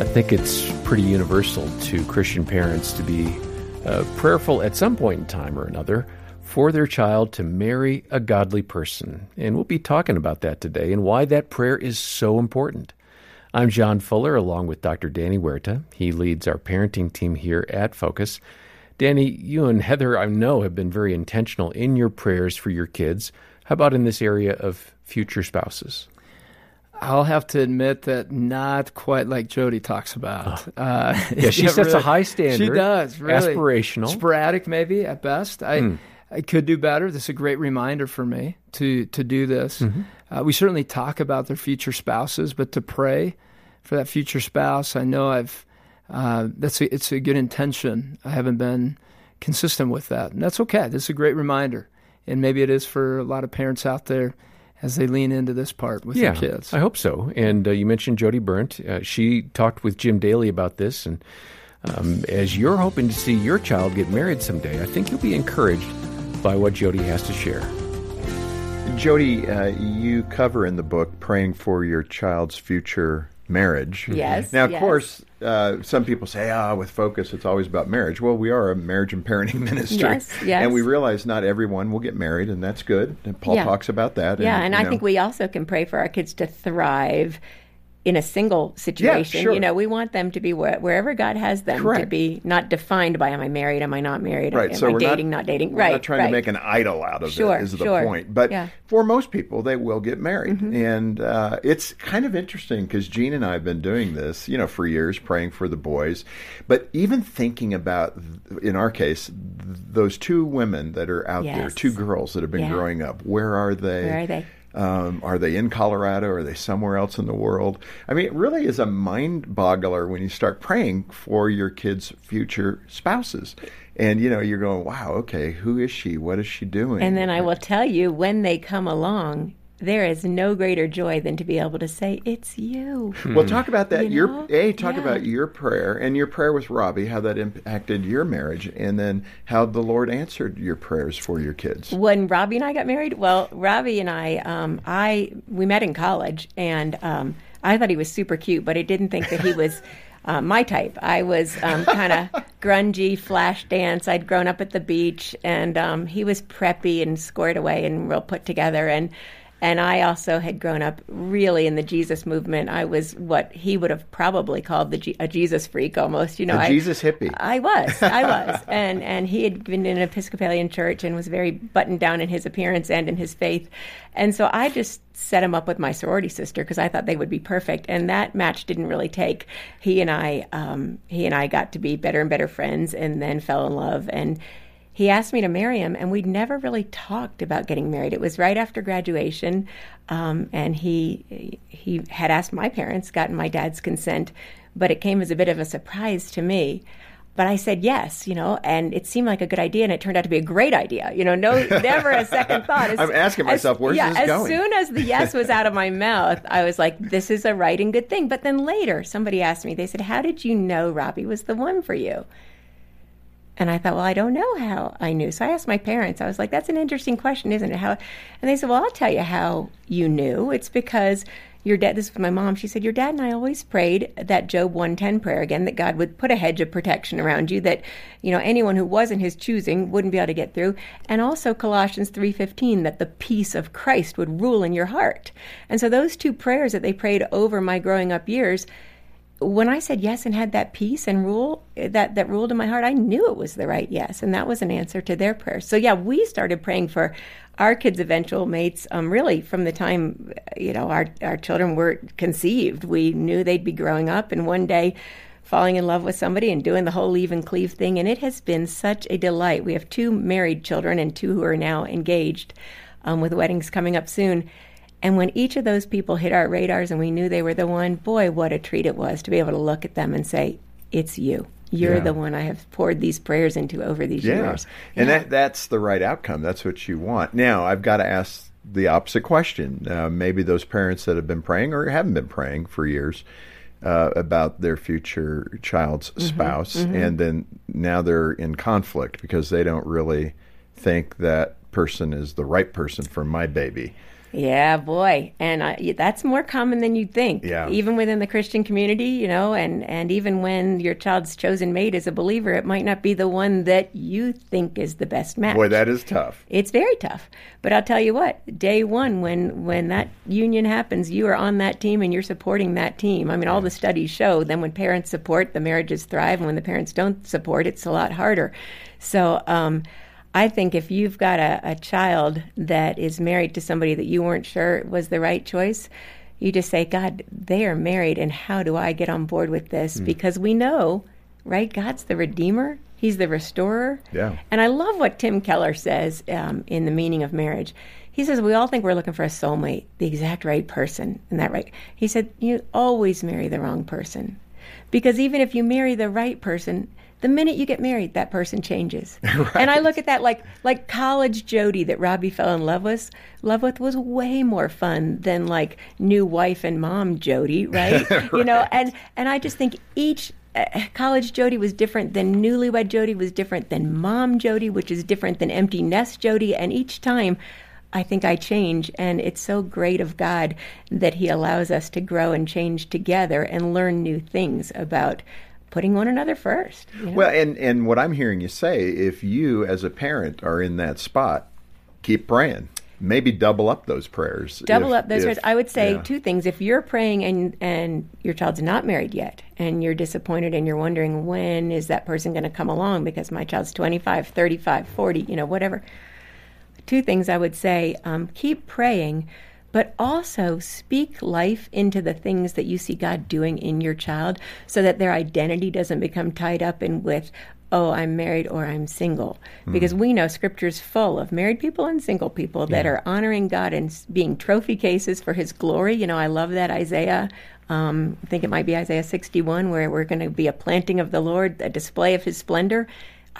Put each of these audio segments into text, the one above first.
I think it's pretty universal to Christian parents to be uh, prayerful at some point in time or another for their child to marry a godly person. And we'll be talking about that today and why that prayer is so important. I'm John Fuller along with Dr. Danny Huerta. He leads our parenting team here at Focus. Danny, you and Heather, I know, have been very intentional in your prayers for your kids. How about in this area of future spouses? I'll have to admit that not quite like Jodie talks about. Oh. Uh, yeah, she yeah, sets really, a high standard. She does. Really. Aspirational. Sporadic, maybe, at best. I, mm. I could do better. This is a great reminder for me to, to do this. Mm-hmm. Uh, we certainly talk about their future spouses, but to pray for that future spouse, I know I've, uh, that's a, it's a good intention. I haven't been consistent with that. And that's okay. This is a great reminder. And maybe it is for a lot of parents out there as they lean into this part with yeah, their kids. I hope so. And uh, you mentioned Jodie Berndt. Uh, she talked with Jim Daly about this. And um, as you're hoping to see your child get married someday, I think you'll be encouraged by what Jodie has to share. Jodie, uh, you cover in the book praying for your child's future marriage. Yes. Now, of yes. course, uh, some people say, ah, with focus, it's always about marriage. Well, we are a marriage and parenting ministry. Yes, yes. And we realize not everyone will get married, and that's good. And Paul yeah. talks about that. Yeah, and, and I know. think we also can pray for our kids to thrive in a single situation. Yeah, sure. You know, we want them to be where, wherever God has them Correct. to be, not defined by am I married, am I not married, right. am so I we're dating, not, not dating. We're right. not trying right. to make an idol out of sure, it. Is the sure. point? But yeah. for most people, they will get married, mm-hmm. and uh, it's kind of interesting because Jean and I have been doing this, you know, for years, praying for the boys, but even thinking about, in our case, those two women that are out yes. there, two girls that have been yeah. growing up. Where are they? Where are they? Um, are they in Colorado? Are they somewhere else in the world? I mean, it really is a mind boggler when you start praying for your kids' future spouses. And, you know, you're going, wow, okay, who is she? What is she doing? And then I will tell you when they come along, there is no greater joy than to be able to say it's you. Well, talk about that. You your know? a talk Yeah. about your prayer and your prayer with Robbie, how that impacted your marriage, and then how the Lord answered your prayers for your kids. when Robbie and I got married, well, Robbie and I, um, I we met in college, and um, I thought he was super cute, but I didn't think that he was uh, my type. I was um, kind of grungy, flash dance. I'd grown up at the beach, and um, he was preppy and squared away and real put together, and. And I also had grown up really in the Jesus movement. I was what he would have probably called the Je- a Jesus freak, almost. You know, A I, Jesus hippie. I was, I was, and and he had been in an Episcopalian church and was very buttoned down in his appearance and in his faith, and so I just set him up with my sorority sister because I thought they would be perfect, and that match didn't really take. He and I, um, he and I got to be better and better friends, and then fell in love, and he asked me to marry him, and we'd never really talked about getting married. It was right after graduation, um, and he he had asked my parents, gotten my dad's consent, but it came as a bit of a surprise to me. But I said yes, you know, and it seemed like a good idea, and it turned out to be a great idea. You know, no, never a second thought. As, I'm asking as- myself, where's yeah, this as going? soon as the yes was out of my mouth, I was like, this is a right and good thing. But then later, somebody asked me, they said, how did you know Robbie was the one for you? And I thought, well, I don't know how I knew. So I asked my parents. I was like, that's an interesting question, isn't it? How? And they said, well, I'll tell you how you knew. It's because your dad. This was my mom. She said, your dad and I always prayed that Job one ten prayer again, that God would put a hedge of protection around you, that you know anyone who wasn't His choosing wouldn't be able to get through, and also Colossians three fifteen, that the peace of Christ would rule in your heart. And so those two prayers that they prayed over my growing up years when I said yes and had that peace and rule that that ruled in my heart, I knew it was the right yes, and that was an answer to their prayers. So yeah, we started praying for our kids' eventual mates. Um, really, from the time you know our our children were conceived, we knew they'd be growing up, and one day falling in love with somebody and doing the whole leave and cleave thing. And it has been such a delight. We have two married children and two who are now engaged, um, with weddings coming up soon. And when each of those people hit our radars and we knew they were the one, boy, what a treat it was to be able to look at them and say, It's you. You're Yeah. the one I have poured these prayers into over these Yeah. years. And Yeah. that that's the right outcome. That's what you want. Now, I've got to ask the opposite question. Uh, maybe those parents that have been praying or haven't been praying for years uh, about their future child's Mm-hmm. spouse, and then now they're in conflict because they don't really think that person is the right person for my baby. Yeah, boy, and I, that's more common than you'd think. Yeah. even within the Christian community, you know, and and even when your child's chosen mate is a believer, it might not be the one that you think is the best match. Boy, that is tough. It's very tough. But I'll tell you what, day one, when when that union happens, you are on that team and you're supporting that team. I mean, all the studies show then when parents support, the marriages thrive, and when the parents don't support, it's a lot harder. So. Um, I think if you've got a, a child that is married to somebody that you weren't sure was the right choice, you just say, God, they are married, and how do I get on board with this? Because we know, right? God's the Redeemer, He's the Restorer. Yeah. And I love what Tim Keller says um, in The Meaning of Marriage. He says, We all think we're looking for a soulmate, the exact right person, and that right. He said, You always marry the wrong person. Because even if you marry the right person, the minute you get married, that person changes. And I look at that like like college Jodie that Robbie fell in love with. Love with was way more fun than like new wife and mom Jodie, right? You know, and and I just think each uh, college Jodie was different than newlywed Jodie was different than mom Jodie, which is different than empty nest Jodie. And each time, I think I change, and it's so great of God that He allows us to grow and change together and learn new things about putting one another first. you know? Well, and and what I'm hearing you say, if you as a parent are in that spot, keep praying. Maybe double up those prayers. double if- up those if- prayers. I would say yeah. two things. If you're praying and and your child's not married yet, and you're disappointed and you're wondering when is that person going to come along because my child's 25, 35, 40, you know, whatever. Two things I would say: um, keep praying, but also speak life into the things that you see God doing in your child, so that their identity doesn't become tied up in with. Oh, I'm married or I'm single. Because we know scripture's full of married people and single people that are honoring God and being trophy cases for his glory. You know, I love that Isaiah. Um, I think it might be Isaiah 61, where we're going to be a planting of the Lord, a display of his splendor.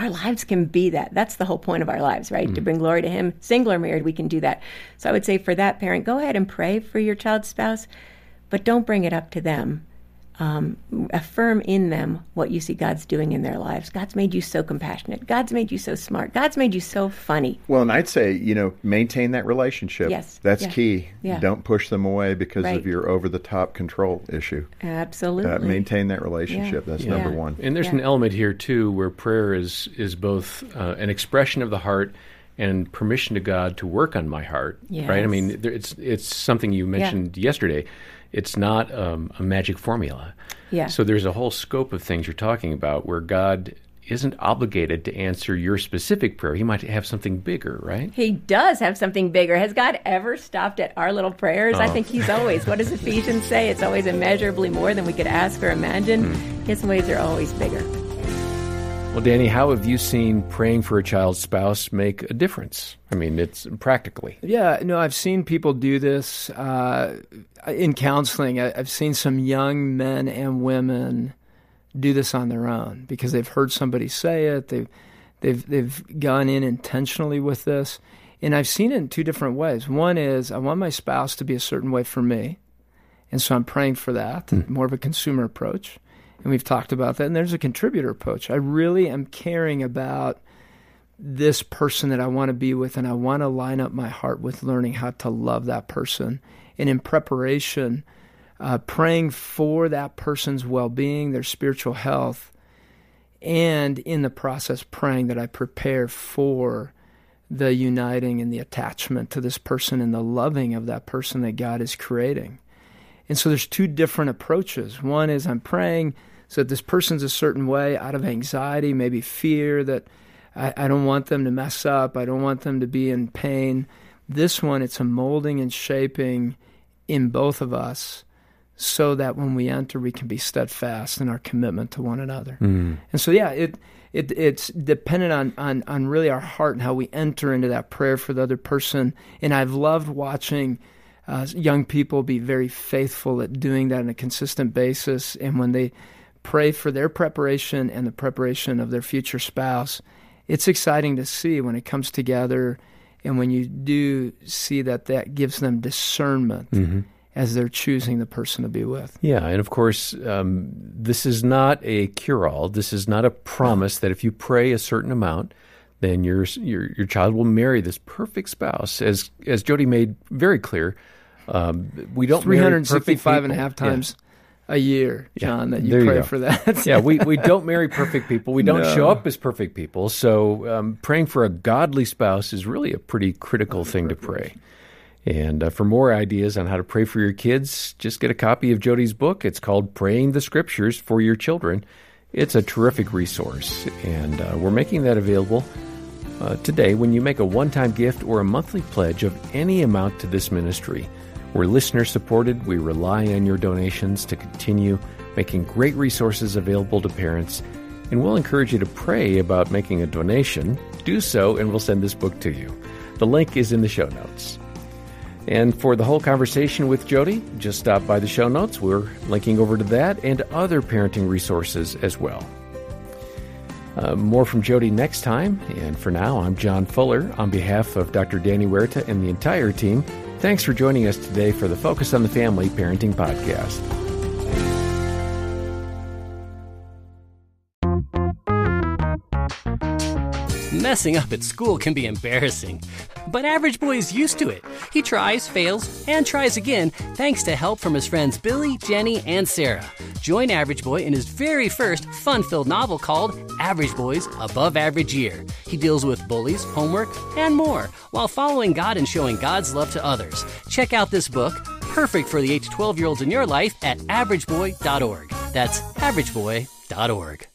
Our lives can be that. That's the whole point of our lives, right? To mm. bring glory to him. Single or married, we can do that. So I would say for that parent, go ahead and pray for your child's spouse, but don't bring it up to them um, affirm in them what you see God's doing in their lives. God's made you so compassionate. God's made you so smart. God's made you so funny. Well, and I'd say, you know, maintain that relationship. Yes. That's Yeah. key. Yeah. Don't push them away because Right. of your over the top control issue. Absolutely. Uh, maintain that relationship. That's Yeah. number one. And there's Yeah. an element here too where prayer is is both uh, an expression of the heart and permission to God to work on my heart. Right? I mean, there, it's it's something you mentioned yesterday. It's not um, a magic formula. Yeah. So there's a whole scope of things you're talking about where God isn't obligated to answer your specific prayer. He might have something bigger, right? He does have something bigger. Has God ever stopped at our little prayers? I Oh. think He's always. What does Ephesians say? It's always immeasurably more than we could ask or imagine. Hmm. His ways are always bigger. Well, Danny, how have you seen praying for a child's spouse make a difference? I mean, it's practically. Yeah, no, I've seen people do this uh, in counseling. I've seen some young men and women do this on their own because they've heard somebody say it. They've they've they've gone in intentionally with this, and I've seen it in two different ways. One is I want my spouse to be a certain way for me, and so I'm praying for that. More of a consumer approach, and we've talked about that. And there's a contributor approach. I really am caring about this person that I want to be with, and I want to line up my heart with learning how to love that person. And in preparation, uh, praying for that person's well being, their spiritual health, and in the process, praying that I prepare for the uniting and the attachment to this person and the loving of that person that God is creating. And so there's two different approaches. One is I'm praying so this person's a certain way out of anxiety, maybe fear that I, I don't want them to mess up, I don't want them to be in pain. This one, it's a molding and shaping in both of us so that when we enter, we can be steadfast in our commitment to one another. And so, yeah, it, it it's dependent on, on, on really our heart and how we enter into that prayer for the other person. And I've loved watching uh, young people be very faithful at doing that on a consistent basis. And when they pray for their preparation and the preparation of their future spouse, it's exciting to see when it comes together and when you do see that that gives them discernment as they're choosing the person to be with. Yeah, and of course, um, this is not a cure all. This is not a promise that if you pray a certain amount, then your your your child will marry this perfect spouse. As as Jodie made very clear, um, we don't Three hundred sixty-five and a half perfect people. Times a year, John, that you there you pray go. for that. yeah, we, we don't marry perfect people. We don't No. show up as perfect people. So um, praying for a godly spouse is really a pretty critical thing to pray. And uh, for more ideas on how to pray for your kids, just get a copy of Jodie's book. It's called Praying the Scriptures for Your Children. It's a terrific resource, and uh, we're making that available uh, today when you make a one time gift or a monthly pledge of any amount to this ministry. We're listener supported. We rely on your donations to continue making great resources available to parents. And we'll encourage you to pray about making a donation. Do so, and we'll send this book to you. The link is in the show notes. And for the whole conversation with Jodie, just stop by the show notes. We're linking over to that and other parenting resources as well. Uh, more from Jodie next time. And for now, I'm John Fuller. On behalf of Dr. Danny Huerta and the entire team, thanks for joining us today for the Focus on the Family Parenting Podcast. Messing up at school can be embarrassing, but Average Boy is used to it. He tries, fails, and tries again thanks to help from his friends Billy, Jenny, and Sarah. Join Average Boy in his very first fun filled novel called Average Boy's Above Average Year. He deals with bullies, homework, and more while following God and showing God's love to others. Check out this book, perfect for the 8 to 12 year olds in your life, at averageboy.org. That's averageboy.org.